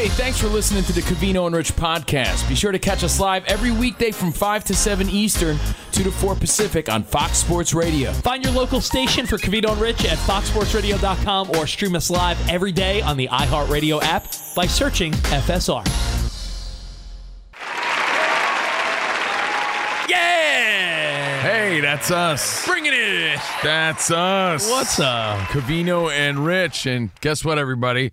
Hey, thanks for listening to the Covino and Rich podcast. Be sure to catch us live every weekday from 5 to 7 Eastern, 2 to 4 Pacific on Fox Sports Radio. Find your local station for Covino and Rich at foxsportsradio.com or stream us live every day on the iHeartRadio app by searching FSR. Yeah! Hey, that's us. Bring it in. That's us. What's up? Covino and Rich. And guess what, everybody?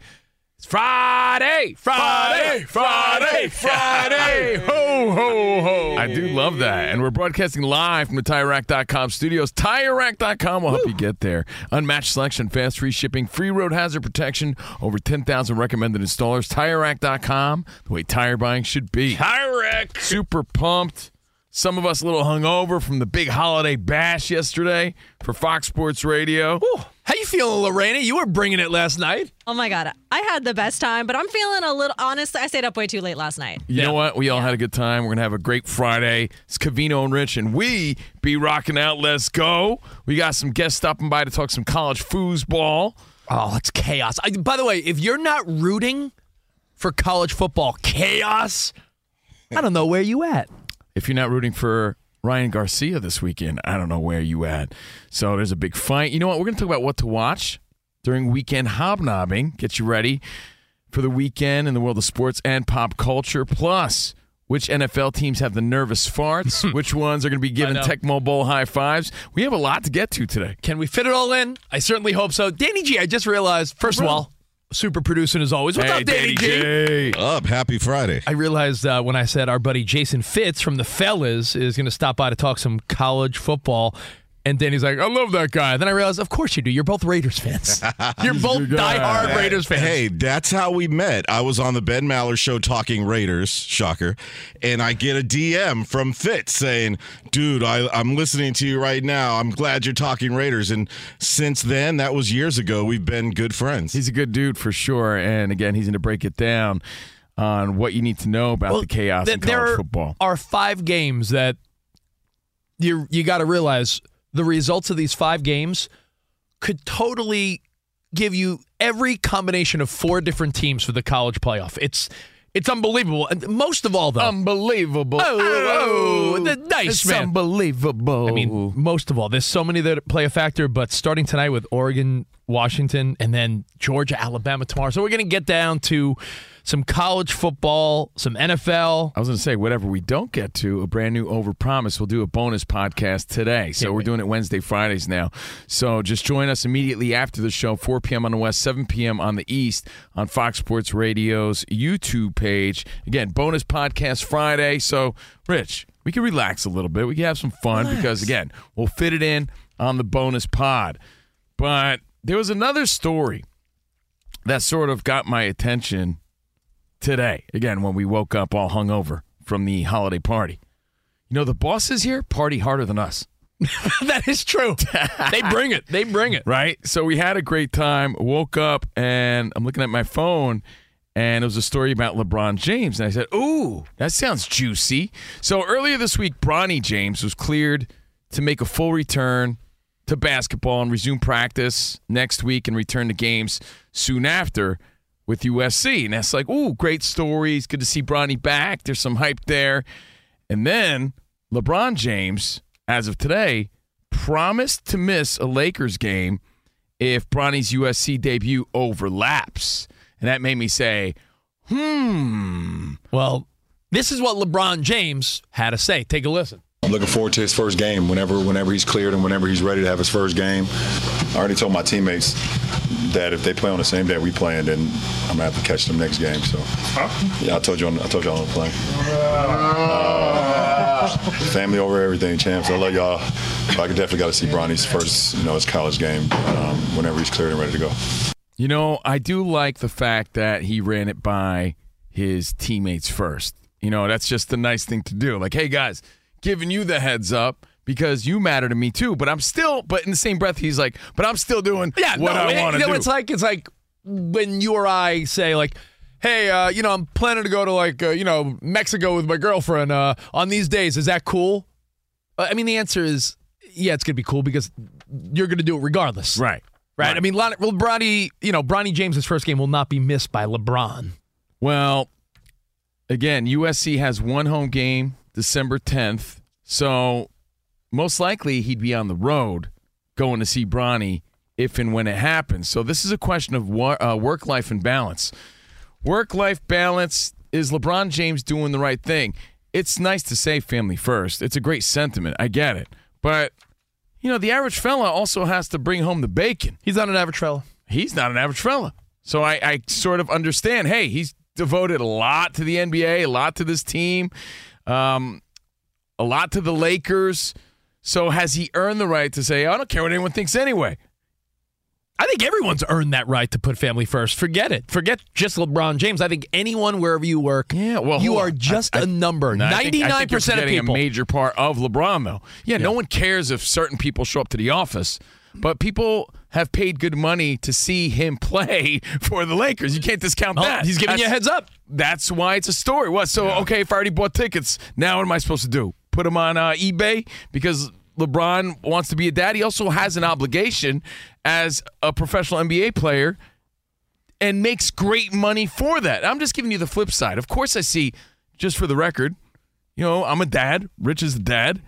It's Friday, Friday, Friday, Friday. Ho, ho, ho. I do love that. And we're broadcasting live from the TireRack.com studios. TireRack.com will help you get there. Unmatched selection, fast free shipping, free road hazard protection, over 10,000 recommended installers. TireRack.com, the way tire buying should be. Tire Rack. Super pumped. Some of us a little hungover from the big holiday bash yesterday for Fox Sports Radio. How you feeling, Lorena? You were bringing it last night. Oh my god, I had the best time, but I'm feeling a little. Honestly, I stayed up way too late last night. You know what? We all had a good time. We're gonna have a great Friday. It's Covino and Rich, and we be rocking out. Let's go. We got some guests stopping by to talk some college foosball. Oh, it's chaos. I, by the way, if you're not rooting for college football chaos, I don't know where you at. If you're not rooting for Ryan Garcia this weekend, I don't know where you at. So there's a big fight. You know what? We're gonna talk about what to watch during weekend hobnobbing. Get you ready for the weekend in the world of sports and pop culture. Plus. Which NFL teams have the nervous farts? Which ones are going to be giving. Tecmo Bowl high fives? We have a lot to get to today. Can we fit it all in? I certainly hope so. Danny G, I just realized, first of all, super producing as always. What's hey, up, Danny, G? J. Up, happy Friday. I realized uh, when I said our buddy Jason Fitz from the Fellas is going to stop by to talk some college football. And Danny's like, I love that guy. Then I realized, of course you do. You're both Raiders fans. You're both good guy. diehard Raiders fans. Hey, that's how we met. I was on the Ben Maller show talking Raiders, shocker, and I get a DM from Fitz saying, "Dude, I, I'm listening to you right now. I'm glad you're talking Raiders." And since then, that was years ago. We've been good friends. He's a good dude for sure. And again, he's going to break it down on what you need to know about Well, the chaos th- in college there football. are five games that you you got to realize the results of these five games could totally give you every combination of four different teams for the college playoff. It's it's unbelievable. And most of all, though, Unbelievable. Oh, oh, the nice it's man. unbelievable. I mean, most of all, there's so many that play a factor, but starting tonight with Oregon, Washington, and then Georgia, Alabama tomorrow. So we're going to get down to some college football, some NFL. I was going to say, whatever we don't get to, a brand new Overpromise, we'll do a bonus podcast today. So Can't we're wait. doing it Wednesday, Fridays now. So just join us immediately after the show, 4 p.m. on the West, 7 p.m. on the East, on Fox Sports Radio's YouTube page. Again, bonus podcast Friday. So, Rich, we can relax a little bit. We can have some fun because, again, we'll fit it in on the bonus pod. But there was another story that sort of got my attention today. Again, when we woke up all hungover from the holiday party. You know, the bosses here party harder than us. that is true. they bring it. They bring it. right? So we had a great time. Woke up and I'm looking at my phone and it was a story about LeBron James. And I said, Ooh, that sounds juicy. So earlier this week, Bronny James was cleared to make a full return to basketball and resume practice next week and return to games soon after with USC. And that's like, ooh, great stories. Good to see Bronny back. There's some hype there. And then LeBron James, as of today, promised to miss a Lakers game if Bronny's USC debut overlaps. And that made me say, hmm. Well, this is what LeBron James had to say. Take a listen. I'm looking forward to his first game whenever whenever he's cleared and whenever he's ready to have his first game. I already told my teammates that if they play on the same day we play, then I'm gonna have to catch them next game. So yeah, I told you on, I told y'all I'm playing. Uh, family over everything, champs. I love y'all. But I definitely got to see Bronny's first, you know, his college game um, whenever he's cleared and ready to go. You know, I do like the fact that he ran it by his teammates first. You know, that's just a nice thing to do. Like, hey guys, giving you the heads up because you matter to me too. But I'm still, but in the same breath, he's like, but I'm still doing Yeah, what no, I want to you know, do. It's like it's like when you or I say like, "Hey, uh, you know, I'm planning to go to like uh, you know Mexico with my girlfriend uh, on these days. Is that cool?" Uh, I mean, the answer is yeah, it's gonna be cool because you're gonna do it regardless, right. Right. I mean, Bronny, you know, Bronny James's first game will not be missed by LeBron. Well, again, USC has one home game December 10th. So most likely he'd be on the road going to see Bronny if and when it happens. So this is a question of uh, work life and balance. Work life balance is LeBron James doing the right thing? It's nice to say family first. It's a great sentiment. I get it. But, you know, the average fella also has to bring home the bacon He's not an average fella. he's not an average fella. So I, I sort of understand. Hey, he's devoted a lot to the NBA, a lot to this team, um, a lot to the Lakers. So has he earned the right to say, I don't care what anyone thinks anyway? I think everyone's earned that right to put family first. Forget it. Forget just LeBron James. I think anyone wherever you work, Yeah, well, you are on. just I- I- a number. No, I think- Ninety nine percent of people. A major part of LeBron, though. Yeah, no one cares if certain people show up to the office, but people have paid good money to see him play for the Lakers. You can't discount Oh, that. he's giving you a heads up. That's why it's a story. What? So okay, if I already bought tickets, now what am I supposed to do? Put them on uh, eBay because LeBron wants to be a dad. He also has an obligation as a professional NBA player and makes great money for that. I'm just giving you the flip side. Of course, I see. Just for the record, you know, I'm a dad. Rich is a dad.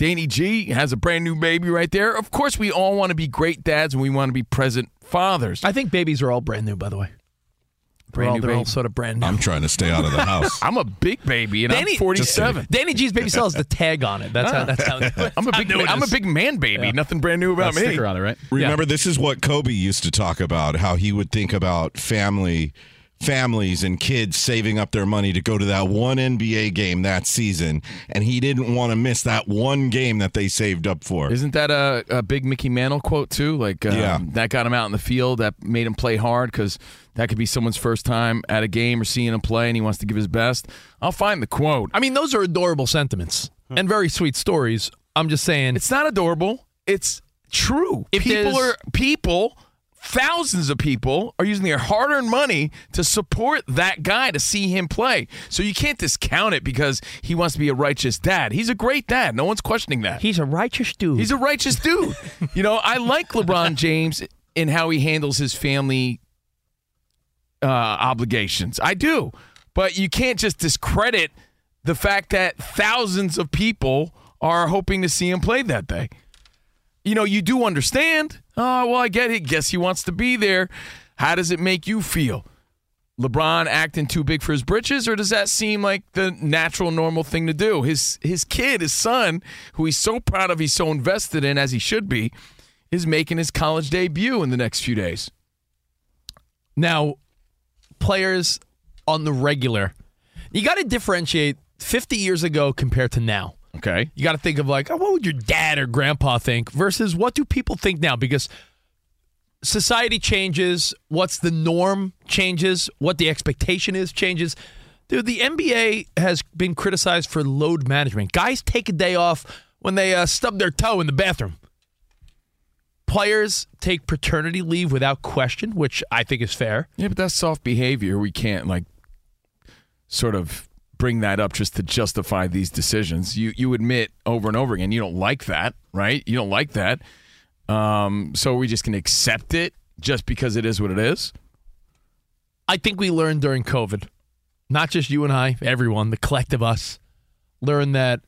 Danny G has a brand new baby right there. Of course, we all want to be great dads and we want to be present fathers. I think babies are all brand new, by the way. They're Brand all, new they're all sort of brand new. I'm trying to stay out of the house. I'm a big baby and Danny- I'm 47. Danny G's baby still has the tag on it. That's how. Ah. That's how. I'm a big, new it I'm a big man baby. Nothing brand new about Got me. sticker on it, right? Remember, this is what Kobe used to talk about how he would think about family, families, and kids saving up their money to go to that one NBA game that season, and he didn't want to miss that one game that they saved up for. Isn't that a, a big Mickey Mantle quote too? Like, um, Yeah. that got him out in the field. That made him play hard because that could be someone's first time at a game or seeing him play, and he wants to give his best. I'll find the quote. I mean, those are adorable sentiments and very sweet stories. I'm just saying. It's not adorable. It's true. If people are people. Thousands of people are using their hard-earned money to support that guy to see him play. So you can't discount it because he wants to be a righteous dad. He's a great dad. No one's questioning that. He's a righteous dude. He's a righteous dude. you know, I like LeBron James in how he handles his family uh, obligations. I do. But you can't just discredit the fact that thousands of people are hoping to see him play that day. You know, you do understand. Oh, well, I get it. Guess he wants to be there. How does it make you feel? LeBron acting too big for his britches, or does that seem like the natural, normal thing to do? His his kid, his son, who he's so proud of, he's so invested in, as he should be, is making his college debut in the next few days. Now, players on the regular, you got to differentiate 50 years ago compared to now. Okay. You got to think of like, oh, what would your dad or grandpa think versus what do people think now? Because society changes, what's the norm changes, what the expectation is changes. Dude, the NBA has been criticized for load management. Guys take a day off when they uh, stub their toe in the bathroom. Players take paternity leave without question, which I think is fair. Yeah, but that's soft behavior. We can't like sort of bring that up just to justify these decisions. You you admit over and over again you don't like that, right? You don't like that. Um, so we just can accept it just because it is what it is. I think we learned during COVID, not just you and I, everyone, the collective us, learned that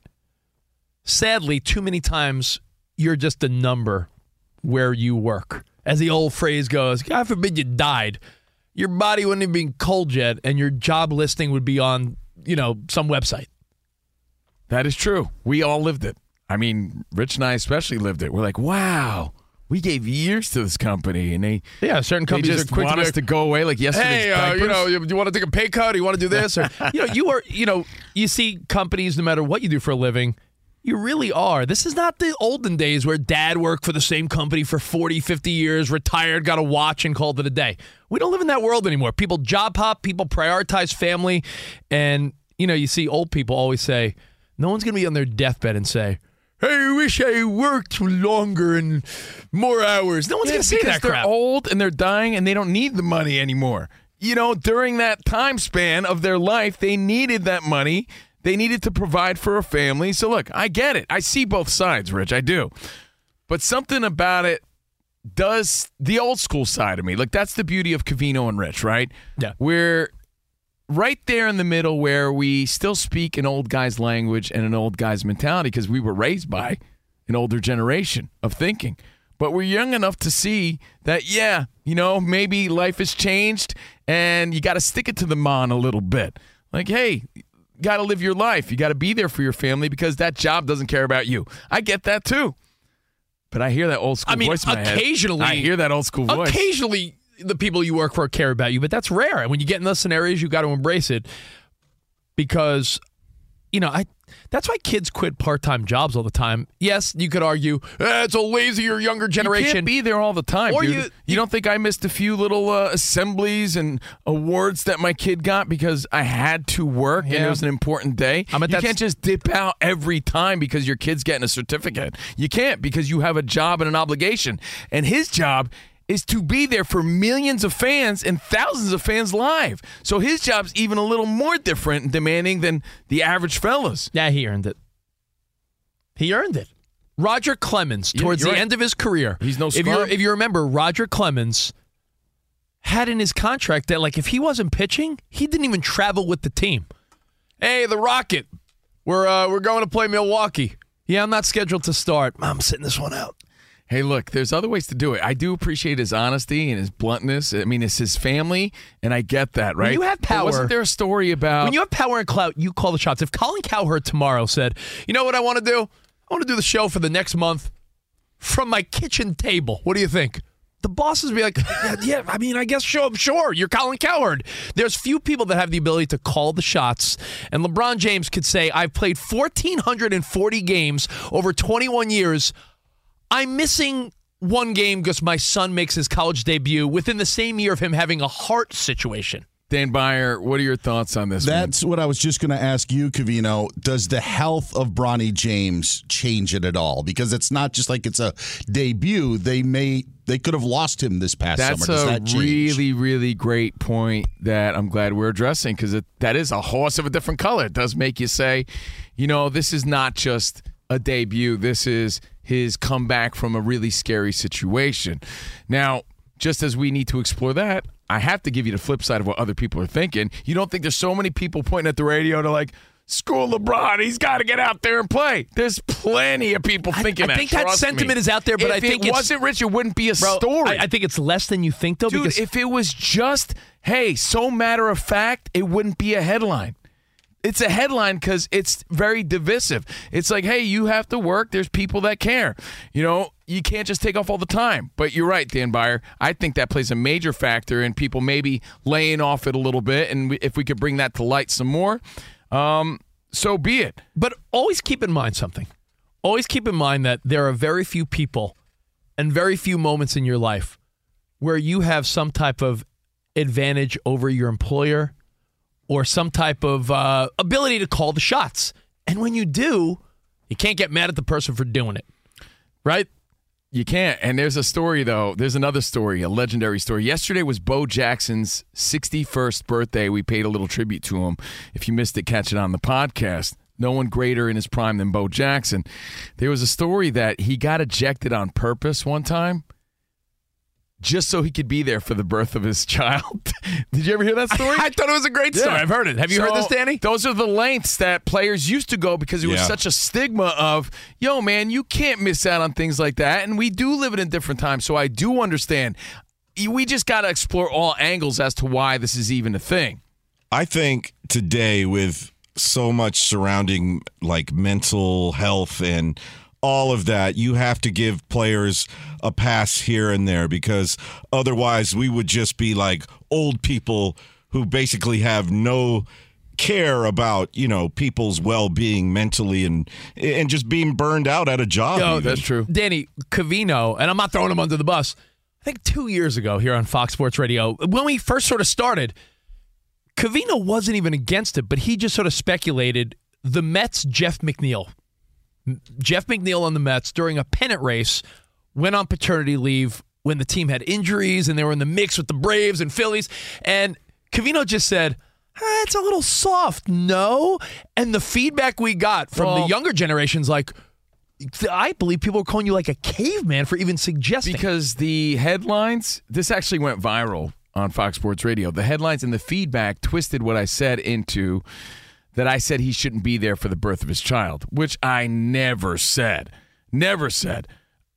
sadly, too many times you're just a number where you work. As the old phrase goes, God forbid you died. Your body wouldn't have been cold yet, and your job listing would be on, you know, some website. That is true. We all lived it. I mean, Rich and I especially lived it. We're like, wow, we gave years to this company, and they yeah, certain companies just are quick want to, us to go away like yesterday, Hey, uh, you know, you, you want to take a pay cut? Or you want to do this? Or you know, you are, you know, you see companies, no matter what you do for a living, you really are. This is not the olden days where dad worked for the same company for 40, 50 years, retired, got a watch, and called it a day. We don't live in that world anymore. People job hop, people prioritize family. And, you know, you see old people always say, no one's going to be on their deathbed and say, Hey, I wish I worked longer and more hours. No one's Yeah, going to say that they're old and they're dying and they don't need the money anymore. You know, during that time span of their life, they needed that money. They needed to provide for a family. So look, I get it. I see both sides, Rich. I do. But something about it does the old school side of me. Like that's the beauty of Covino and Rich, right? Yeah. We're right there in the middle where we still speak an old guy's language and an old guy's mentality because we were raised by an older generation of thinking. But we're young enough to see that, yeah, you know, maybe life has changed and you got to stick it to the man a little bit. Like, hey, got to live your life. You got to be there for your family because that job doesn't care about you. I get that too. But I hear that old school I mean, voice in my head. occasionally- I hear that old school voice. Occasionally, the people you work for care about you, but that's rare. And when you get in those scenarios, you got to embrace it because, you know, I. That's why kids quit part-time jobs all the time. Yes, you could argue eh, it's a lazier younger generation. You can't be there all the time, Or dude. you- You, don't think I missed a few little uh, assemblies and awards that my kid got because I had to work and it was an important day? I mean, you can't just dip out every time because your kid's getting a certificate. You can't because you have a job and an obligation. And his job is to be there for millions of fans and thousands of fans live. So his job's even a little more different and demanding than the average fellas. Yeah, he earned it. He earned it. Roger Clemens, Yeah, towards the right. end of his career, He's no if you if you remember, Roger Clemens had in his contract that like if he wasn't pitching, he didn't even travel with the team. Hey, the Rocket, we're uh, we're going to play Milwaukee. Yeah, I'm not scheduled to start. I'm sitting this one out. Hey, look, there's other ways to do it. I do appreciate his honesty and his bluntness. I mean, it's his family, and I get that, right? you have But power- wasn't there a story about When you have power and clout, you call the shots. If Colin Cowherd tomorrow said, "You know what I want to do? I want to do the show for the next month from my kitchen table," what do you think? The bosses would be like, yeah, yeah, I mean, I guess show up. sure, you're Colin Cowherd. There's few people that have the ability to call the shots. And LeBron James could say, I've played 1,440 games over 21 years. I'm missing one game because my son makes his college debut within the same year of him having a heart situation. Dan Byer? What are your thoughts on this? man? That's what I was just going to ask you, Covino. Does the health of Bronny James change it at all? Because it's not just like it's a debut. They may they could have lost him this past That's summer. Does a that really, really great point that I'm glad we're addressing because that is a horse of a different color. It does make you say, you know, this is not just a debut. This is his comeback from a really scary situation. Now, just as we need to explore that, I have to give you the flip side of what other people are thinking. You don't think there's so many people pointing at the radio to like, School LeBron, he's got to get out there and play. There's plenty of people thinking I that. think that sentiment me. is out there, but if I think it wasn't Rich, it wouldn't be a Bro, story. I, I think it's less than you think, though, Dude, because if it was just, hey, so matter of fact, it wouldn't be a headline. It's a headline because it's very divisive. It's like, hey, you have to work. There's people that care. You know, you can't just take off all the time. But you're right, Dan Byer. I think that plays a major factor in people maybe laying off it a little bit. And we- if we could bring that to light some more, um, so be it. But always keep in mind something. Always keep in mind that there are very few people and very few moments in your life where you have some type of advantage over your employer or some type of uh, ability to call the shots. And when you do, You can't get mad at the person for doing it, right? You can't. And there's a story, though. There's another story, a legendary story. Yesterday was Bo Jackson's 61st birthday. We paid a little tribute to him. If you missed it, catch it on the podcast. No one greater in his prime than Bo Jackson. There was a story that he got ejected on purpose one time just so he could be there for the birth of his child. Did you ever hear that story? I thought it was a great story. I've heard it. Have you heard this, Danny? Those are the lengths that players used to go because it was Yeah. such a stigma of, yo, man, you can't miss out on things like that. And we do live in a different time, so I do understand. We just got to explore all angles as to why this is even a thing. I think today with so much surrounding like mental health and all of that, you have to give players a pass here and there because otherwise we would just be like old people who basically have no care about, you know, people's well-being mentally and and just being burned out at a job. Yo, even. true. Danny Covino, and I'm not throwing him under the bus. I think two years ago here on Fox Sports Radio, when we first sort of started, Covino wasn't even against it, but he just sort of speculated the Mets, Jeff McNeil. Jeff McNeil on the Mets during a pennant race went on paternity leave when the team had injuries and they were in the mix with the Braves and Phillies. And Covino just said, "Ah, it's a little soft, no? And the feedback we got from the younger generations, like, I believe people are calling you like a caveman for even suggesting. Because the headlines, this actually went viral on Fox Sports Radio. The headlines and the feedback twisted what I said into that I said he shouldn't be there for the birth of his child, which I never said. Never said.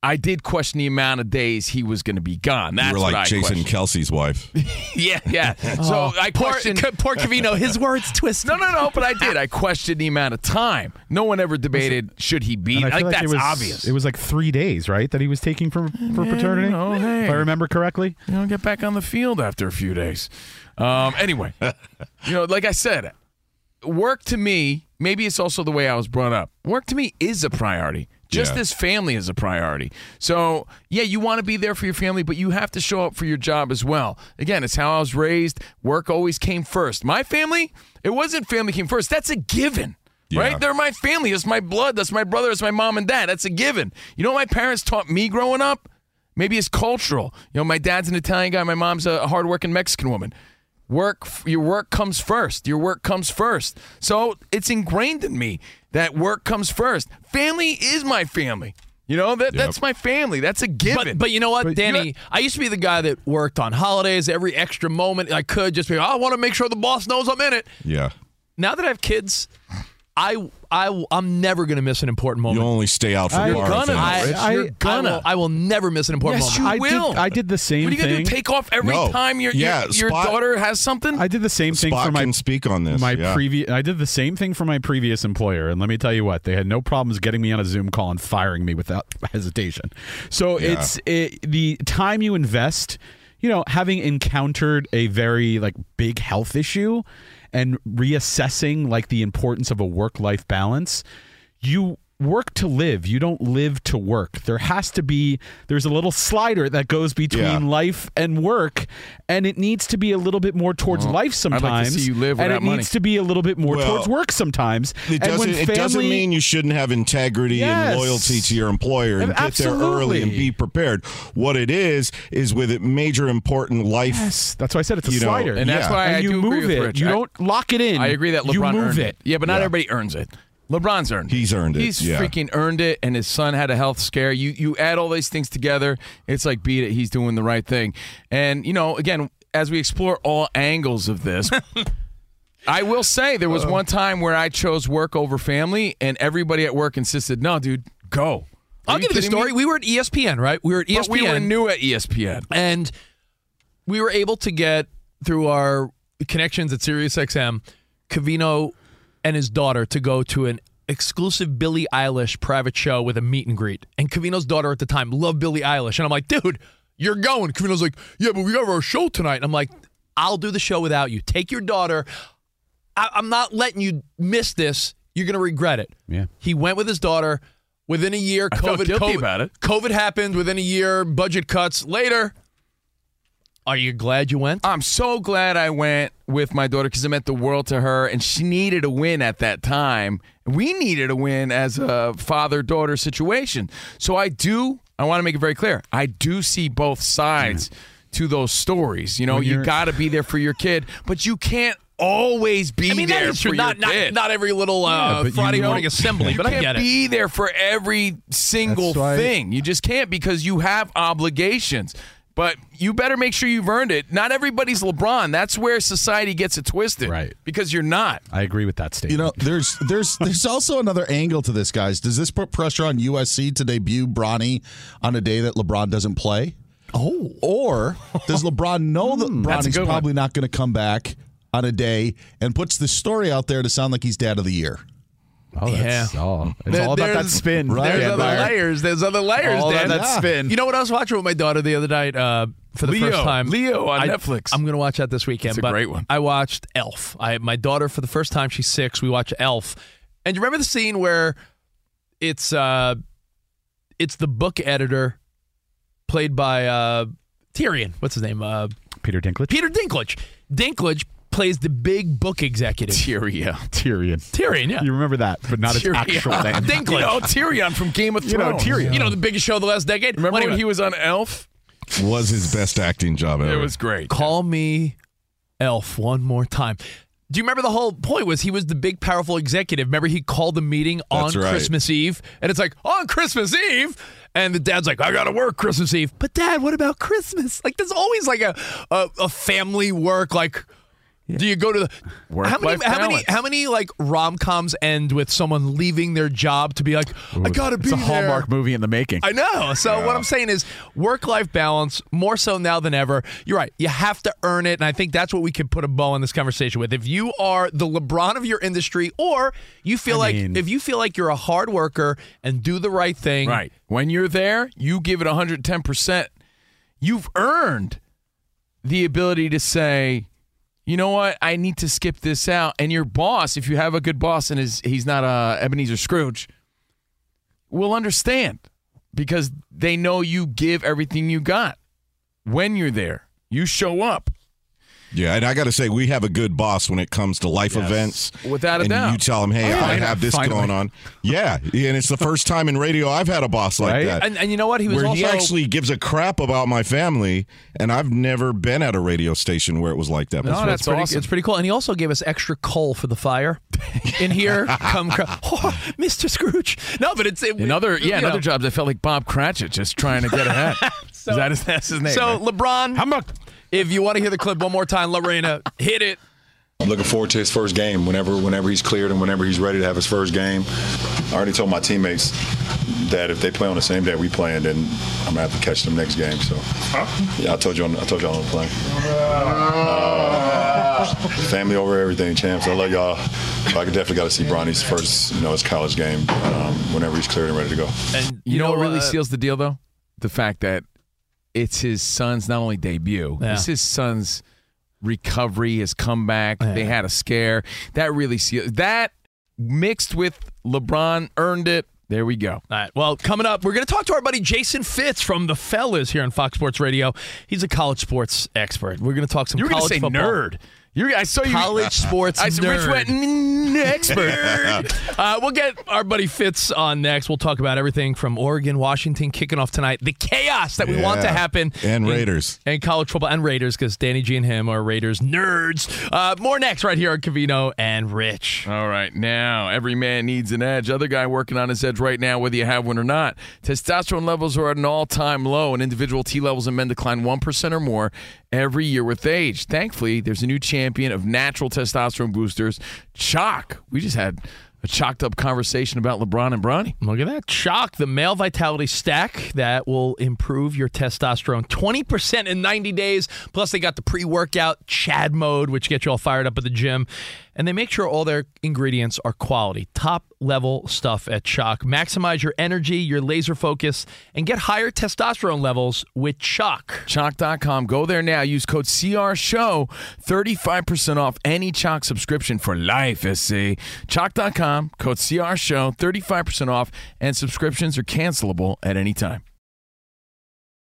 I did question the amount of days he was going to be gone. That's you were what like I Jason questioned. Kelce's wife. Yeah, yeah. So I questioned. poor Covino, his words twisted. No, no, no. But I did. I questioned the amount of time. No one ever debated should he be. I, I think like that's it was, obvious. It was like three days, right, that he was taking for for paternity. Oh, hey. If I remember correctly. you know, get back on the field after a few days. Um, anyway, you know, like I said, work to me, maybe it's also the way I was brought up. Work to me is a priority. Just Yeah. as family is a priority. So, yeah, you want to be there for your family, but you have to show up for your job as well. Again, it's how I was raised. Work always came first. My family, it wasn't family came first. That's a given. Yeah. Right? They're my family. It's my blood. That's my brother. It's my mom and dad. That's a given. You know what my parents taught me growing up? Maybe it's cultural. You know, my dad's an Italian guy. My mom's a hardworking Mexican woman. Work, your work comes first. Your work comes first. So it's ingrained in me that work comes first. Family is my family. You know that that's my family. That's a given. But, but you know what, Danny? I used to be the guy that worked on holidays every extra moment I could. Just be, I want to make sure the boss knows I'm in it. Yeah. Now that I have kids, I I I'm never going to miss an important moment. You only stay out for I- bars. gonna, and- I, Rich, I, you're gonna. will, I will never miss an important Yes, moment. you I will. did. I did the same what are you gonna thing. do? Take off every No. time your Yeah, your, your Spot- daughter has something? I did the same thing Spot for my can speak on this. my yeah. previous. I did the same thing for my previous employer, and let me tell you what, they had no problems getting me on a Zoom call and firing me without hesitation. So Yeah. it's it, the time you invest. You know, having encountered a very like big health issue and reassessing like the importance of a work life balance, you work to live. You don't live to work. There has to be there's a little slider that goes between Yeah. life and work, and it needs to be a little bit more towards life sometimes. I'd like to sometimes. see you live and it money. needs to be a little bit more Well, towards work sometimes. It and when doesn't, it doesn't mean you shouldn't have integrity Yes. and loyalty to your employer and get there early and be prepared. What it is is with it major important life. Yes, that's why I said it's a You know, slider. and that's Yeah. why And I you do agree move with it. Rich. You I- don't lock it in. I agree that you LeBron move earned it. it. Yeah, but not Yeah. everybody earns it. LeBron's earned it. He's earned it, He's yeah. freaking earned it, and his son had a health scare. You you add all these things together, it's like beat it. He's doing the right thing. And you know, again, as we explore all angles of this. I will say there was Uh. one time where I chose work over family, and everybody at work insisted, "No, dude, go." Are I'll give you the story. me? We were at ESPN, right? We were at ESPN. But we were new at ESPN. and we were able to get through our connections at SiriusXM, Covino and his daughter to go to an exclusive Billie Eilish private show with a meet and greet. And Covino's daughter at the time loved Billie Eilish, and I'm like, dude, you're going. Covino's like, yeah, but we got our show tonight. And I'm like, I'll do the show without you. Take your daughter. I- I'm not letting you miss this. You're gonna regret it. Yeah. He went with his daughter. Within a year, I felt COVID, guilty COVID, about it. COVID happened. Within a year, budget cuts. Later, Are you glad you went? I'm so glad I went with my daughter because it meant the world to her, and she needed a win at that time. We needed a win as a father daughter situation. So I do, I want to make it very clear, I do see both sides to those stories. You know, you got to be there for your kid, but you can't always be I mean, there for true. your Not, not, kid. not every little uh, but you Friday know- morning assembly, but you I can't get it. be there for every single That's why- thing. You just can't because you have obligations. But you better make sure you've earned it. Not everybody's LeBron. That's where society gets it twisted. Right. Because you're not. I agree with that statement. You know, there's there's there's also another angle to this, guys. Does this put pressure on USC to debut Bronny on a day that LeBron doesn't play? Oh. Or does LeBron know that hmm. that's Bronny's good one. probably not going to come back on a day and puts the story out there to sound like he's dad of the year? Oh, that's, Yeah. oh, it's There- all about that spin. right, There's Dan other Byer. layers. There's other layers. All Dan. that, that Yeah. spin. You know what I was watching with my daughter the other night uh, for the Leo. first time? Leo on I- Netflix. I'm going to watch that this weekend. It's a great one. I watched Elf. I my daughter for the first time. She's six. We watch Elf, and you remember the scene where it's uh, it's the book editor played by uh, Tyrion. What's his name? Uh, Peter Dinklage. Peter Dinklage. Dinklage plays the big book executive. Tyrion. Tyrion. Tyrion, yeah. You remember that, but not its Tyrion. actual name. Dinklage. You know, Tyrion from Game of Thrones. You know, Thrones. Tyrion. You know the biggest show of the last decade. Remember Well, when he was on Elf? Was his best acting job ever. It was great. Call me Elf one more time. Do you remember the whole point was he was the big powerful executive? Remember he called the meeting on right. Christmas Eve, and it's like on Christmas Eve, and the dad's like, "I gotta work Christmas Eve." But dad, what about Christmas? Like, there's always like a a, a family work. Like, do you go to the Work how many how many how many like rom coms end with someone leaving their job to be like, "I gotta be It's a there." Hallmark movie in the making. I know. So what I'm saying is work life balance more so now than ever. You're right. You have to earn it, and I think that's what we could put a bow on this conversation with. If you are the LeBron of your industry, or you feel I like mean- if you feel like you're a hard worker and do the right thing, Right. When you're there, you give it 110%. You've earned the ability to say, you know what, I need to skip this out. And your boss, if you have a good boss and is he's not a Ebenezer Scrooge, will understand because they know you give everything you got when you're there. You show up. Yeah, and I got to say, we have a good boss when it comes to life events. Without a and doubt. You tell him, hey, Oh, yeah, I have this finally. going on. Yeah, yeah, and it's the first time in radio I've had a boss like Right? that. And, and you know what? He was where also he actually gives a crap about my family, and I've never been at a radio station where it was like that. No, before. that's pretty, awesome. It's pretty cool. And he also gave us extra coal for the fire in here. Come, cr- oh, Mr. Scrooge. No, but it's it, In other, yeah, in know. other jobs, I felt like Bob Cratchit just trying to get ahead. Is that his, that's his name? So right? LeBron, Humbug. If you want to hear the clip one more time, Lorena, hit it. I'm looking forward to his first game whenever whenever he's cleared and whenever he's ready to have his first game. I already told my teammates that if they play on the same day we playing, then I'm gonna have to catch them next game. So yeah, I told you on, I told y'all on the plane. Uh, family over everything, champs. I love y'all. But I could definitely got to see Bronny's first, you know, his college game um, whenever he's cleared and ready to go. And You, know, what really uh, seals the deal, though? The fact that it's his son's not only debut, Yeah. it's his son's recovery, his comeback. They had a scare. That really seals that mixed with LeBron earned it. There we go. All right. Well, coming up, we're going to talk to our buddy Jason Fitz from the Fellas here on Fox Sports Radio. He's a college sports expert. We're going to talk some You were going to college say football. nerd. You're, I saw you. College sports I said, Rich went "N- expert. Uh, we'll get our buddy Fitz on next. We'll talk about everything from Oregon, Washington kicking off tonight, the chaos that we want to happen, And in- Raiders. and college football and Raiders because Danny G and him are Raiders nerds. Uh, more next right here on Covino and Rich. All right, now every man needs an edge. Other guy working on his edge right now, whether you have one or not. Testosterone levels are at an all-time low, and individual T levels in men decline one percent or more every year with age. Thankfully, there's a new champion of natural testosterone boosters, Choq. We just had a chalked up conversation about LeBron and Bronny. Look at that. Choq, the male vitality stack that will improve your testosterone 20% in 90 days. Plus, they got the pre workout Chad mode, which gets you all fired up at the gym. And they make sure all their ingredients are quality, top level stuff at Choq. Maximize your energy, your laser focus, and get higher testosterone levels with Choq. Choq.com. Go there now. Use code CR SHOW. 35% off any Choq subscription for life, SC. Choq.com. Code CR SHOW. 35% off. And subscriptions are cancelable at any time.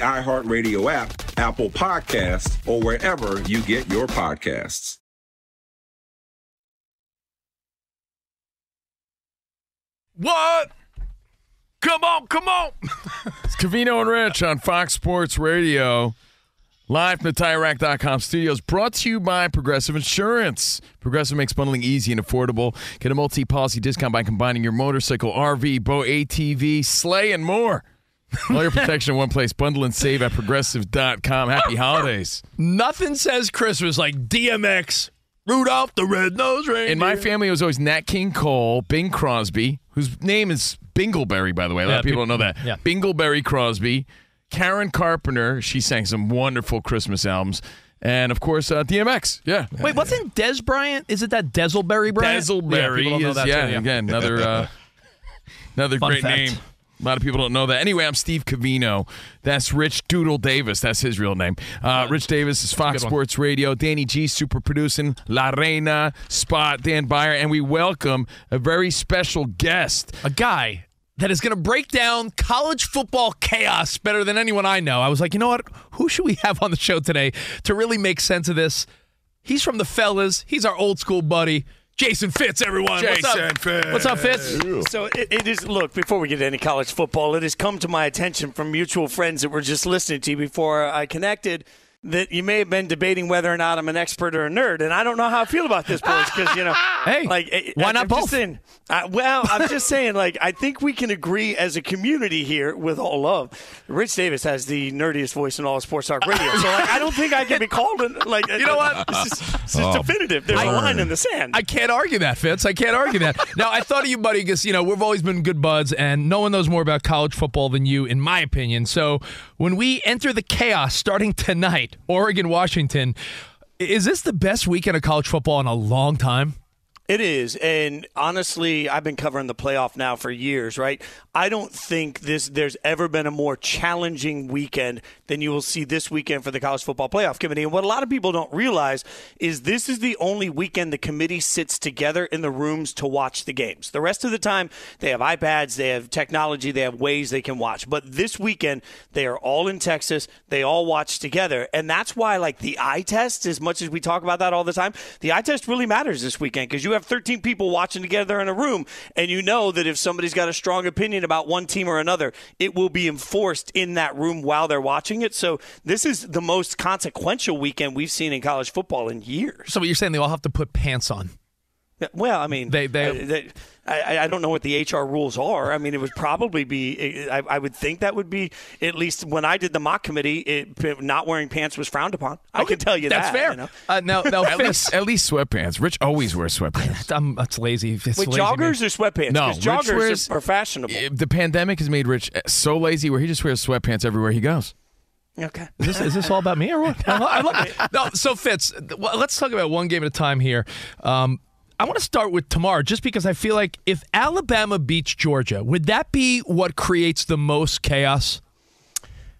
iHeartRadio app, Apple Podcast, or wherever you get your podcasts. What? Come on, come on. it's Covino and Rich on Fox Sports Radio. Live from the TireRack.com studios, brought to you by Progressive Insurance. Progressive makes bundling easy and affordable. Get a multi-policy discount by combining your motorcycle, RV, boat, ATV, sleigh, and more. All your protection in one place. Bundle and save at Progressive.com. Happy holidays. Nothing says Christmas like DMX, Rudolph the Red-Nosed Reindeer. In my family, it was always Nat King Cole, Bing Crosby, whose name is Bingleberry, by the way. A lot Yeah, of people people- don't know that. yeah. Bingleberry Crosby, Karen Carpenter. She sang some wonderful Christmas albums. And, of course, uh, DMX. Yeah. Wait, wasn't Des Bryant? Is it that Dezelberry Bryant? Dazzleberry Yeah, people don't know is, that yeah, too, again, another, uh, another Fun great fact. name. A lot of people don't know that. Anyway, I'm Steve Covino. That's Rich Doodle Davis. That's his real name. Uh, Rich Davis is Fox. Sports Radio. Danny G, super producing. La Reina, Spot, Dan Byer. And we welcome a very special guest. a guy that is going to break down college football chaos better than anyone I know. I was like, you know what? Who should we have on the show today to really make sense of this? He's from the fellas. He's our old school buddy, Jason Fitz. Everyone, what's Jason up? Fitz. What's up, Fitz? So it, it is. Look, before we get to any college football, it has come to my attention from mutual friends that were just listening to you before I connected that you may have been debating whether or not I'm an expert or a nerd, and I don't know how I feel about this, boys, because you know, Hey, like, eh, why I- not I'm both? Saying, uh, well, I'm just saying, like, I think we can agree as a community here, with all love. Rich Davis has the nerdiest voice in all of sports talk radio, so like, I don't think I can be called an, like. You know what? This is, this is Oh, definitive. There's a line in the sand. I can't argue that, Fitz. I can't argue that. now, I thought of you, buddy, because, you know, we've always been good buds, and no one knows more about college football than you, in my opinion. So when we enter the chaos starting tonight, Oregon, Washington, is this the best weekend of college football in a long time? It is, and honestly, I've been covering the playoff now for years, right? I don't think this there's ever been a more challenging weekend than you will see this weekend for the college football playoff committee. And what a lot of people don't realize is this is the only weekend the committee sits together in the rooms to watch the games. The rest of the time, they have iPads, they have technology, they have ways they can watch. But this weekend, they are all in Texas. They all watch together, and that's why, like the eye test, as much as we talk about that all the time, the eye test really matters this weekend because you have 13 people watching together in a room, and you know that if somebody's got a strong opinion about one team or another, it will be enforced in that room while they're watching it. So this is the most consequential weekend we've seen in college football in years. So what you're saying, they all have to put pants on. Well, I mean, They- they- I, they- I, I don't know what the HR rules are. I mean, it would probably be. I, I would think that would be at least when I did the mock committee. It, not wearing pants was frowned upon. I can tell you That's that. fair. you know? Uh, now, now At Fitz, least, at least sweatpants. Rich always wears sweatpants. I'm, that's lazy. It's Wait, lazy joggers man. or sweatpants? No, 'Cause Rich joggers wears- are, are fashionable. The pandemic has made Rich so lazy where he just wears sweatpants everywhere he goes. Okay. Is this, is this all about me or what? I lo- I love- no, so Fitz, let's talk about one game at a time here. Um, I want to start with tomorrow, just because I feel like if Alabama beats Georgia, would that be what creates the most chaos?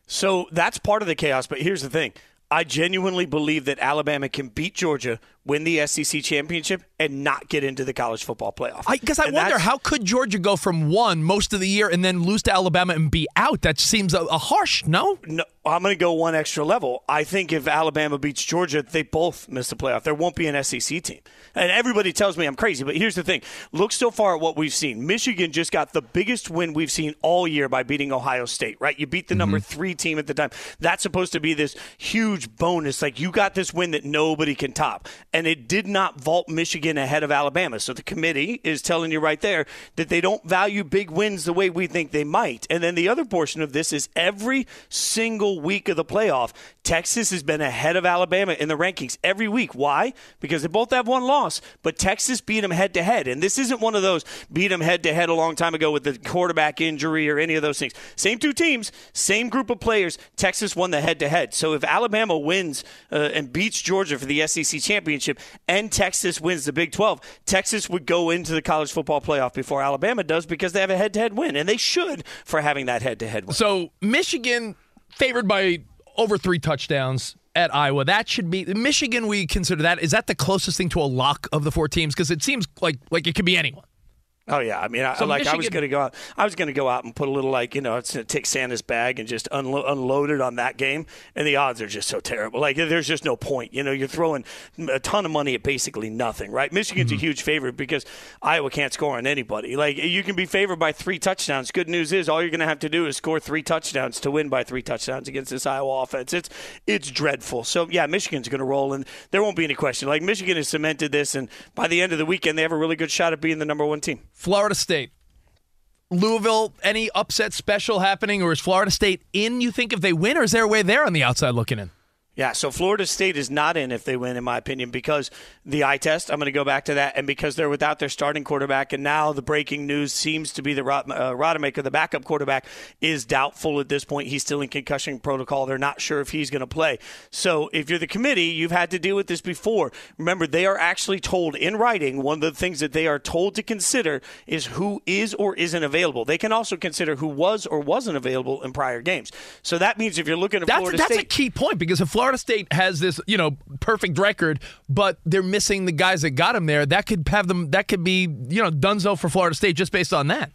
So that's part of the chaos. But here's the thing. I genuinely believe that Alabama can beat Georgia win the SEC championship, and not get into the college football playoff. Because I, And wonder how could Georgia go from one most of the year and then lose to Alabama and be out? That seems a, a harsh. No, No, I'm going to go one extra level. I think if Alabama beats Georgia, they both miss the playoff. There won't be an SEC team. And everybody tells me I'm crazy, but here's the thing. Look so far at what we've seen. Michigan just got the biggest win we've seen all year by beating Ohio State, right? You beat the mm-hmm. number three team at the time. That's supposed to be this huge bonus. Like you got this win that nobody can top. And it did not vault Michigan ahead of Alabama. So the committee is telling you right there that they don't value big wins the way we think they might. And then the other portion of this is every single week of the playoff, Texas has been ahead of Alabama in the rankings every week. Why? Because they both have one loss, but Texas beat them head to head. And this isn't one of those beat them head to head a long time ago with the quarterback injury or any of those things. Same two teams, same group of players. Texas won the head to head. So if Alabama wins uh, and beats Georgia for the SEC championship and Texas wins the Big 12, Texas would go into the college football playoff before Alabama does because they have a head to head win. And they should for having that head to head win. So Michigan favored by over three touchdowns at Iowa. That should be Michigan. We consider that. Is that the closest thing to a lock of the four teams? Because it seems like like it could be anyone. Oh yeah, I mean, I, So like I was going to go out. I was to go out and put a little like you know, it's take Santa's bag and just unlo- unload it on that game, and the odds are just so terrible. Like there's just no point. You know, you're throwing a ton of money at basically nothing, right? Michigan's a mm-hmm. huge favorite because Iowa can't score on anybody. Like you can be favored by three touchdowns. Good news is all you're going to have to do is score three touchdowns to win by three touchdowns against this Iowa offense. It's it's dreadful. So yeah, Michigan's going to roll, and there won't be any question. Like Michigan has cemented this, and by the end of the weekend, they have a really good shot at being the number one team. Florida State. Louisville, any upset special happening, or is Florida State in, you think, if they win, or is there a way they're on the outside looking in? Yeah, so Florida State is not in if they win, in my opinion, because the eye test. I'm going to go back to that, and because they're without their starting quarterback, and now the breaking news seems to be the uh, Rodemaker, the backup quarterback, is doubtful at this point. He's still in concussion protocol. They're not sure if he's going to play. So if you're the committee, you've had to deal with this before. Remember, they are actually told in writing. One of the things that they are told to consider is who is or isn't available. They can also consider who was or wasn't available in prior games. So that means if you're looking at That's, Florida that's State, a key point because if Florida State has this, you know, perfect record, but they're missing the guys that got them there, that could have them. That could be, you know, Dunzo for Florida State just based on that.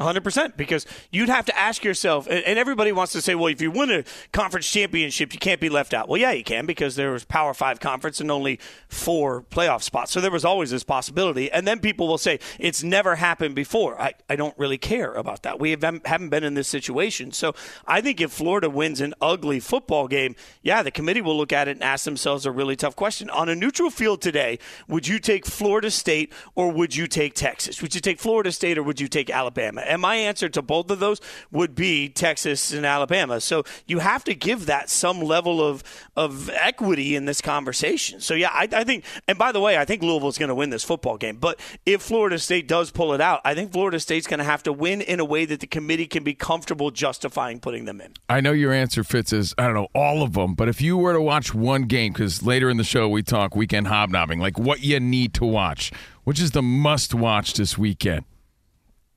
100% because you'd have to ask yourself and everybody wants to say well if you win a conference championship you can't be left out. Well yeah you can because there was power 5 conference and only four playoff spots. So there was always this possibility. And then people will say it's never happened before. I, I don't really care about that. We have, haven't been in this situation. So I think if Florida wins an ugly football game yeah the committee will look at it and ask themselves a really tough question. On a neutral field today would you take Florida State or would you take Texas? Would you take Florida State or would you take Alabama and my answer to both of those would be Texas and Alabama. So you have to give that some level of of equity in this conversation. So yeah, I, I think. And by the way, I think Louisville's going to win this football game. But if Florida State does pull it out, I think Florida State's going to have to win in a way that the committee can be comfortable justifying putting them in. I know your answer Fitz as I don't know all of them, but if you were to watch one game, because later in the show we talk weekend hobnobbing, like what you need to watch, which is the must watch this weekend.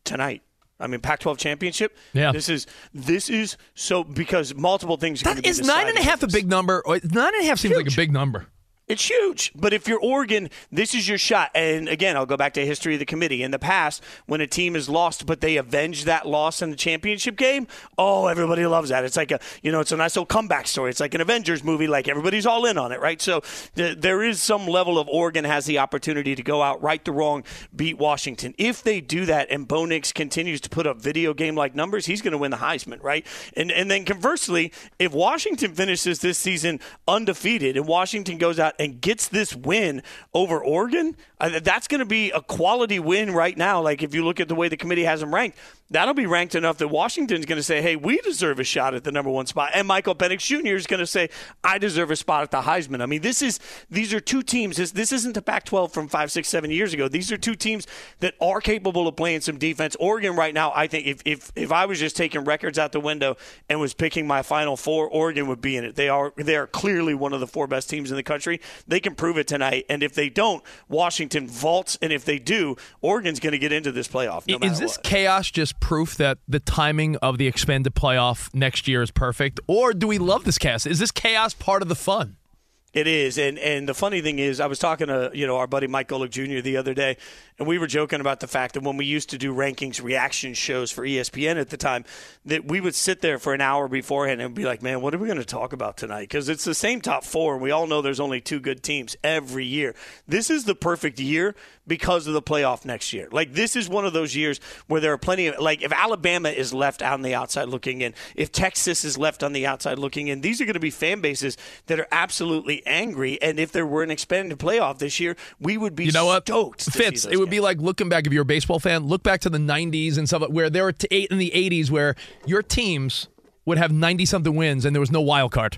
tonight. I mean, Pac-12 championship. Yeah. This is this is so because multiple things. Be is nine and a half a big number. Nine and a half seems like a big number. It's huge. But if you're Oregon, this is your shot. And again, I'll go back to history of the committee. In the past, when a team is lost, but they avenge that loss in the championship game, oh, everybody loves that. It's like a, you know, it's a nice little comeback story. It's like an Avengers movie. Like everybody's all in on it, right? So th- there is some level of Oregon has the opportunity to go out, right the wrong, beat Washington. If they do that and Bo Nix continues to put up video game like numbers, he's going to win the Heisman, right? And and then conversely, if Washington finishes this season undefeated and Washington goes out and gets this win over Oregon, uh, that's going to be a quality win right now. Like if you look at the way the committee has them ranked, that'll be ranked enough that Washington's going to say, "Hey, we deserve a shot at the number one spot," and Michael Penix Jr. is going to say, "I deserve a spot at the Heisman." I mean, this is these are two teams. This, this isn't the Pac-12 from five, six, seven years ago. These are two teams that are capable of playing some defense. Oregon right now, I think if if if I was just taking records out the window and was picking my final four, Oregon would be in it. They are they are clearly one of the four best teams in the country. They can prove it tonight, and if they don't, Washington vaults, and if they do, Oregon's going to get into this playoff. No is this what. chaos just proof that the timing of the expanded playoff next year is perfect, or do we love this chaos? Is this chaos part of the fun? It is, and and the funny thing is, I was talking to you know our buddy Mike Golic Jr. the other day, and we were joking about the fact that when we used to do rankings reaction shows for ESPN at the time, that we would sit there for an hour beforehand and be like, "Man, what are we going to talk about tonight?" Because it's the same top four, and we all know there's only two good teams every year. This is the perfect year because of the playoff next year. Like this is one of those years where there are plenty of like if Alabama is left on the outside looking in, if Texas is left on the outside looking in, these are going to be fan bases that are absolutely angry. And if there were an expanded playoff this year, we would be You know what? stoked. Fitz, it would be like looking back if you're a baseball fan, look back to the 90s and stuff where there were t- eight in the 80s where your teams would have 90 something wins and there was no wild card.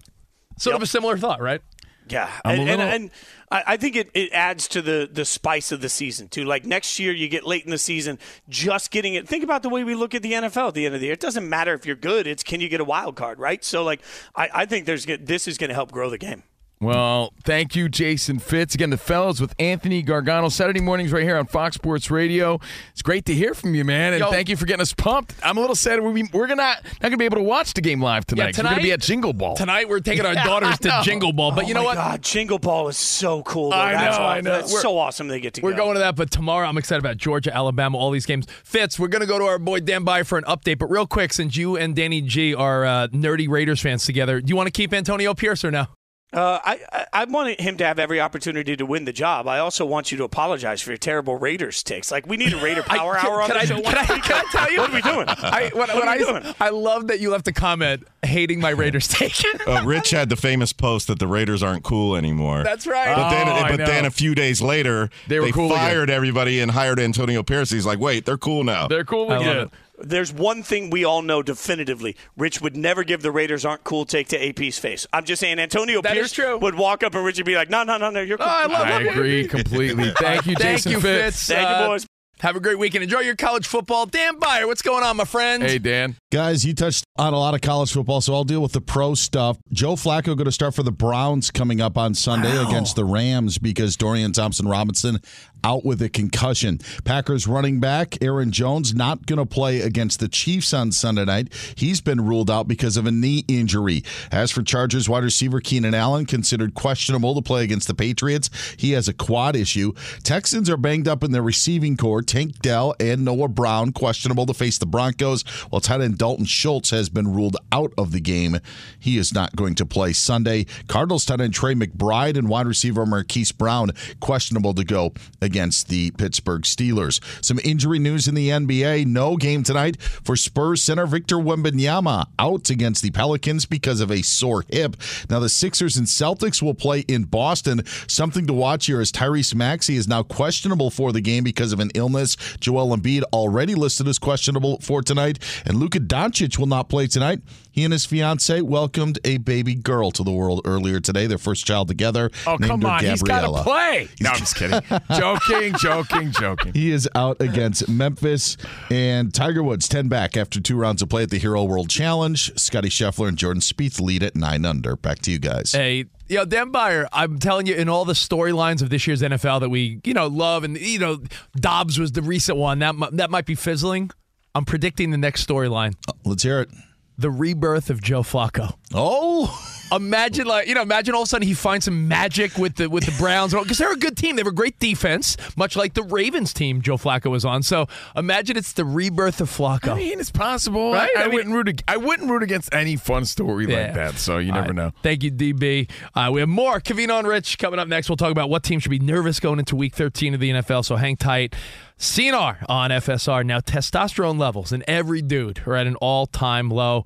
Sort of a similar thought, right? Yeah, and, and, and I I think it, it adds to the the spice of the season too. Like next year, you get late in the season, just getting it. Think about the way we look at the NFL at the end of the year. It doesn't matter if you're good; it's can you get a wild card, right? So, like, I, I think there's this is going to help grow the game. Well, thank you, Jason Fitz. Again, the Fellas with Anthony Gargano, Saturday mornings right here on Fox Sports Radio. It's great to hear from you, man, and Yo. thank you for getting us pumped. I'm a little sad we're, we're gonna not, to be able to watch the game live tonight. Yeah, tonight we're going to be at Jingle Ball. Tonight we're taking our daughters to Jingle Ball, but Oh you know what? God, Jingle Ball is so cool. Though. I That's know, why- I know. That's We're- so awesome they get to We're go. going to that, but tomorrow I'm excited about Georgia, Alabama, all these games. Fitz, we're going to go to our boy Dan Beyer for an update, but real quick, since you and Danny G are uh, nerdy Raiders fans together, do you want to keep Antonio Pierce or no? Uh, I, I I wanted him to have every opportunity to win the job. I also want you to apologize for your terrible Raiders takes. Like we need a Raider Power I- Hour on can the I- show. can I- can I tell you? What are we doing? I, when, What when are I, doing? I love that you left a comment hating my Raiders take. Uh, Rich had the famous post that the Raiders aren't cool anymore. That's right. But then, Oh, I but then a few days later, They were cool again. fired everybody and hired Antonio Pierce. He's like, wait, they're cool now. They're cool I love again. It. There's one thing we all know definitively. Rich would never give the Raiders aren't cool take to AP's face. I'm just saying Antonio That is Pierce true. would walk up and Rich would be like, no, no, no, no, you're cool. Oh, I love I it. agree completely. Thank you, Thank Jason you, Fitz. Fitz. Thank Uh, you, boys. Have a great weekend. Enjoy your college football. Dan Beyer, what's going on, my friend? Hey, Dan. Guys, you touched on a lot of college football, so I'll deal with the pro stuff. Joe Flacco going to start for the Browns coming up on Sunday against the Rams because Dorian Thompson Robinson out with a concussion. Packers running back Aaron Jones not going to play against the Chiefs on Sunday night. He's been ruled out because of a knee injury. As for Chargers wide receiver Keenan Allen, considered questionable to play against the Patriots, he has a quad issue. Texans are banged up in their receiving corps. Tank Dell and Noah Brown questionable to face the Broncos, while tight end Dalton Schultz has been ruled out of the game. He is not going to play Sunday. Cardinals tight end Trey McBride and wide receiver Marquise Brown questionable to go against the Pittsburgh Steelers. Some injury news in the NBA. No game tonight for Spurs center Victor Wembanyama out against the Pelicans because of a sore hip. Now the Sixers and Celtics will play in Boston. Something to watch here as Tyrese Maxey is now questionable for the game because of an illness. Joel Embiid already listed as questionable for tonight, and Luka Doncic will not play tonight. He and his fiance welcomed a baby girl to the world earlier today. Their first child together. Oh, named come her on. He's got to Gabriella. play. No, I'm just kidding. joking, joking, joking. He is out against Memphis. And Tiger Woods 10 back after two rounds of play at the Hero World Challenge. Scottie Scheffler and Jordan Spieth lead at 9 under. Back to you guys. Hey, yo, Dan Beyer, I'm telling you, in all the storylines of this year's NFL that we, you know, love, and you know, Dobbs was the recent one that that might be fizzling. I'm predicting the next storyline: uh, Let's hear it. the rebirth of Joe Flacco. Oh, Imagine, like, you know, imagine all of a sudden he finds some magic with the with the Browns because they're a good team. They have a great defense, much like the Ravens team Joe Flacco was on. So imagine it's the rebirth of Flacco. I mean, it's possible. Right? I, I I mean- wouldn't root. ag- I wouldn't root against any fun story Yeah. like that. So you never All right. know. Thank you, DB. Uh, we have more Covino and Rich coming up next. We'll talk about what team should be nervous going into Week 13 of the NFL. So hang tight. CNR on FSR now. Testosterone levels in every dude are at an all-time low.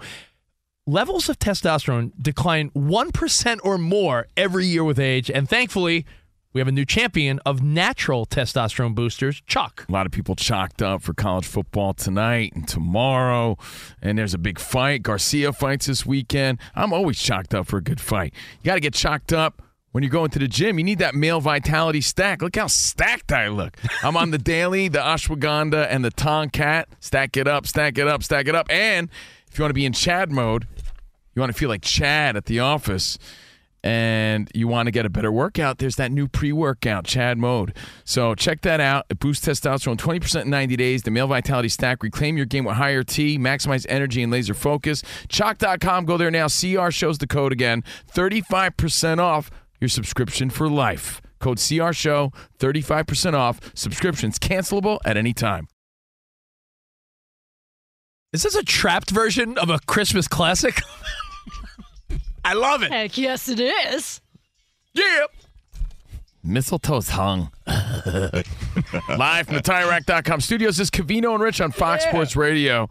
Levels of testosterone decline one percent or more every year with age, and thankfully. We have a new champion of natural testosterone boosters, Choq. A lot of people chalked up for college football tonight and tomorrow, and there's a big fight. Garcia fights this weekend. I'm always chalked up for a good fight. You got to get chalked up when you're going to the gym. You need that male vitality stack. Look how stacked I look. I'm on the daily, the ashwagandha, and the tongkat. Stack it up, stack it up, stack it up. And if you want to be in Chad mode, you want to feel like Chad at the office and you want to get a better workout, there's that new pre-workout, Chad Mode. So check that out. It boosts testosterone 20% in 90 days. The Male Vitality Stack. Reclaim your game with higher T. Maximize energy and laser focus. Choq.com. Go there now. CR shows the code again. 35% off your subscription for life. Code CR Show, 35% off. Subscriptions cancelable at any time. Is this a trapped version of a Christmas classic? I love it. Heck yes, it is. Yeah. Mistletoe's hung. Live from the TireRack.com studios this is Covino and Rich on Fox Sports Radio.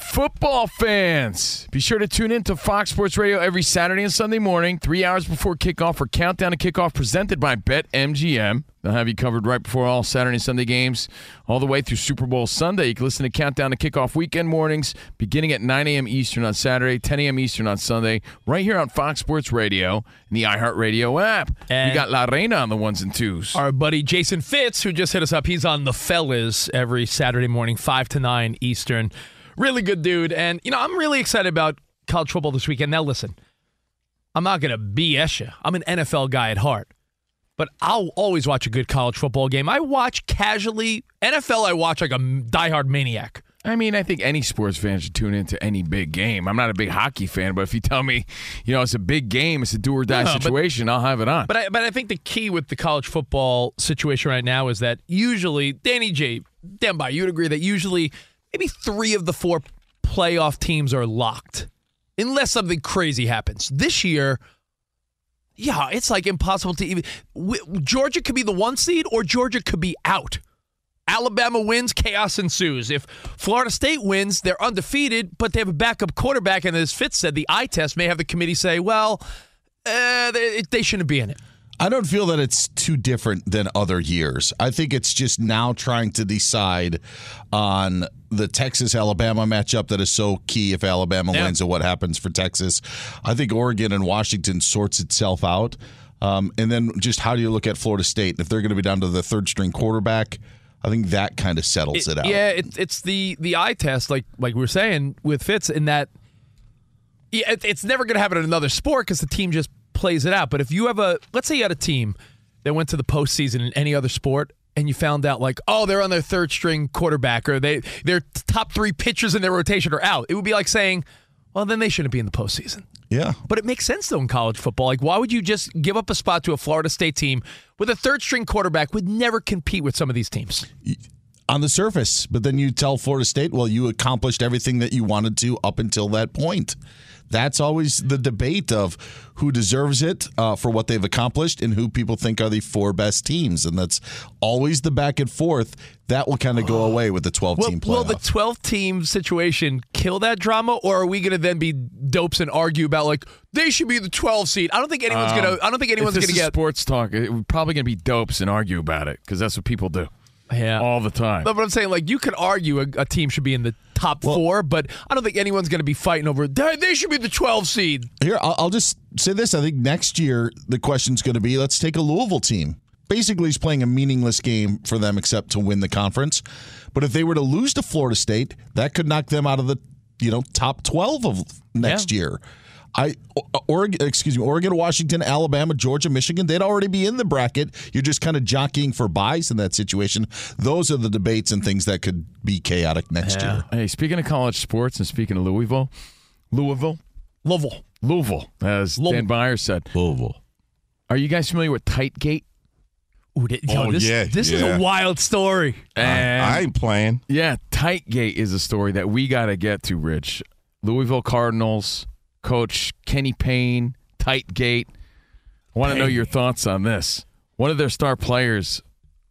Football fans, be sure to tune in to Fox Sports Radio every Saturday and Sunday morning, three hours before kickoff for Countdown to Kickoff presented by BetMGM. They'll have you covered right before all Saturday and Sunday games, all the way through Super Bowl Sunday. You can listen to Countdown to Kickoff weekend mornings beginning at 9 a.m. Eastern on Saturday, 10 a.m. Eastern on Sunday, right here on Fox Sports Radio and the iHeartRadio app. And- you got La Reina on the ones and twos. Our buddy Jason Fitz, who just hit us up, he's on the Fellas every Saturday morning, 5 to 9 Eastern. Really good dude. And, you know, I'm really excited about college football this weekend. Now, listen, I'm not going to BS you. I'm an NFL guy at heart, but I'll always watch a good college football game. I watch casually. NFL, I watch like a diehard maniac. I mean, I think any sports fan should tune into any big game. I'm not a big hockey fan, but if you tell me, you know, it's a big game, it's a do or die No, but- situation, I'll have it on. But I, but I think the key with the college football situation right now is that usually, Danny J, Demby, you'd agree that usually maybe three of the four playoff teams are locked, unless something crazy happens. This year, yeah, it's like impossible to even. Georgia could be the one seed, or Georgia could be out. Alabama wins, chaos ensues. If Florida State wins, they're undefeated, but they have a backup quarterback. And as Fitz said, the eye test may have the committee say, well, uh, they, they shouldn't be in it. I don't feel that it's too different than other years. I think it's just now trying to decide on the Texas Alabama matchup that is so key if Alabama Yeah. wins and what happens for Texas. I think Oregon and Washington sorts itself out. Um, and then just how do you look at Florida State? If they're going to be down to the third string quarterback, I think that kind of settles it, out. Yeah, it, it's the the eye test, like like we were saying with Fitz, in that yeah, it, it's never going to happen in another sport because the team just plays it out. But if you have a, let's say you had a team that went to the postseason in any other sport, and you found out like, oh, they're on their third string quarterback, or they their top three pitchers in their rotation are out, it would be like saying, well, then they shouldn't be in the postseason. Yeah. But it makes sense though in college football. Like, why would you just give up a spot to a Florida State team with a third string quarterback would never compete with some of these teams? on the surface, but then you tell Florida State, well, you accomplished everything that you wanted to up until that point. That's always the debate of who deserves it uh, for what they've accomplished and who people think are the four best teams. And that's always the back and forth. That will kind of go away with the 12 Will, team will playoff. the 12 team situation kill that drama, or are we going to then be dopes and argue about like they should be the 12 seed? I don't think anyone's Um, going to. I don't think anyone's going to get. sports talk. It, we're probably going to be dopes and argue about it because that's what people do. Yeah, all the time. But, but I'm saying like you could argue a, a team should be in the top four, but I don't think anyone's going to be fighting over. They, they should be the 12 seed. Here, I'll, I'll just say this. I think next year the question's going to be let's take a Louisville team. Basically, he's playing a meaningless game for them except to win the conference. But if they were to lose to Florida State, that could knock them out of the you know top twelve of next year. I uh, Oregon, excuse me, Oregon, Washington, Alabama, Georgia, Michigan, they'd already be in the bracket. You're just kind of jockeying for buys in that situation. Those are the debates and things that could be chaotic next year. Hey, speaking of college sports and speaking of Louisville, Louisville, Louisville, Louisville, as Dan Beyer said, Louisville. Are you guys familiar with Tightgate? Ooh, yo, oh, this, this is a wild story. And I ain't playing. Yeah, tight gate is a story that we got to get to, Rich. Louisville Cardinals coach Kenny Payne, tight gate. I want to know your thoughts on this. One of their star players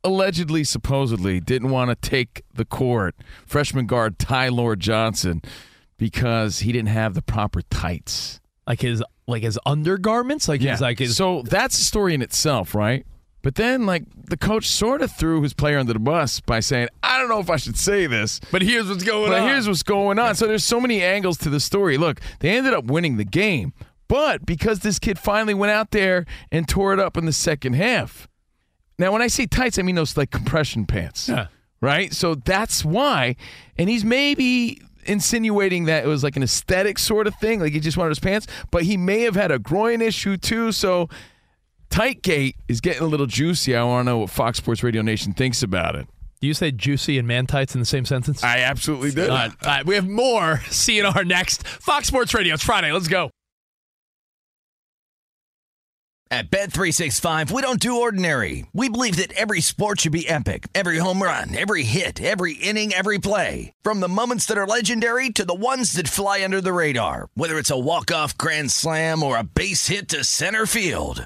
allegedly, supposedly, didn't want to take the court, freshman guard Ty-Laur Johnson, because he didn't have the proper tights. Like his like his undergarments, like Yeah. his like his so that's a story in itself, right? But then, like, the coach sort of threw his player under the bus by saying, I don't know if I should say this. But here's what's going But on. here's what's going on. So there's so many angles to the story. Look, they ended up winning the game, but because this kid finally went out there and tore it up in the second half. Now, when I say tights, I mean those like compression pants, Yeah. right? So that's why. And he's maybe insinuating that it was like an aesthetic sort of thing, like he just wanted his pants, but he may have had a groin issue too. So Tightgate is getting a little juicy. I want to know what Fox Sports Radio Nation thinks about it. Do you say juicy and man tights in the same sentence? I absolutely did. All right, all right, we have more CNR next. Fox Sports Radio. It's Friday. Let's go. At Bet365, we don't do ordinary. We believe that every sport should be epic. Every home run, every hit, every inning, every play. From the moments that are legendary to the ones that fly under the radar. Whether it's a walk-off grand slam or a base hit to center field.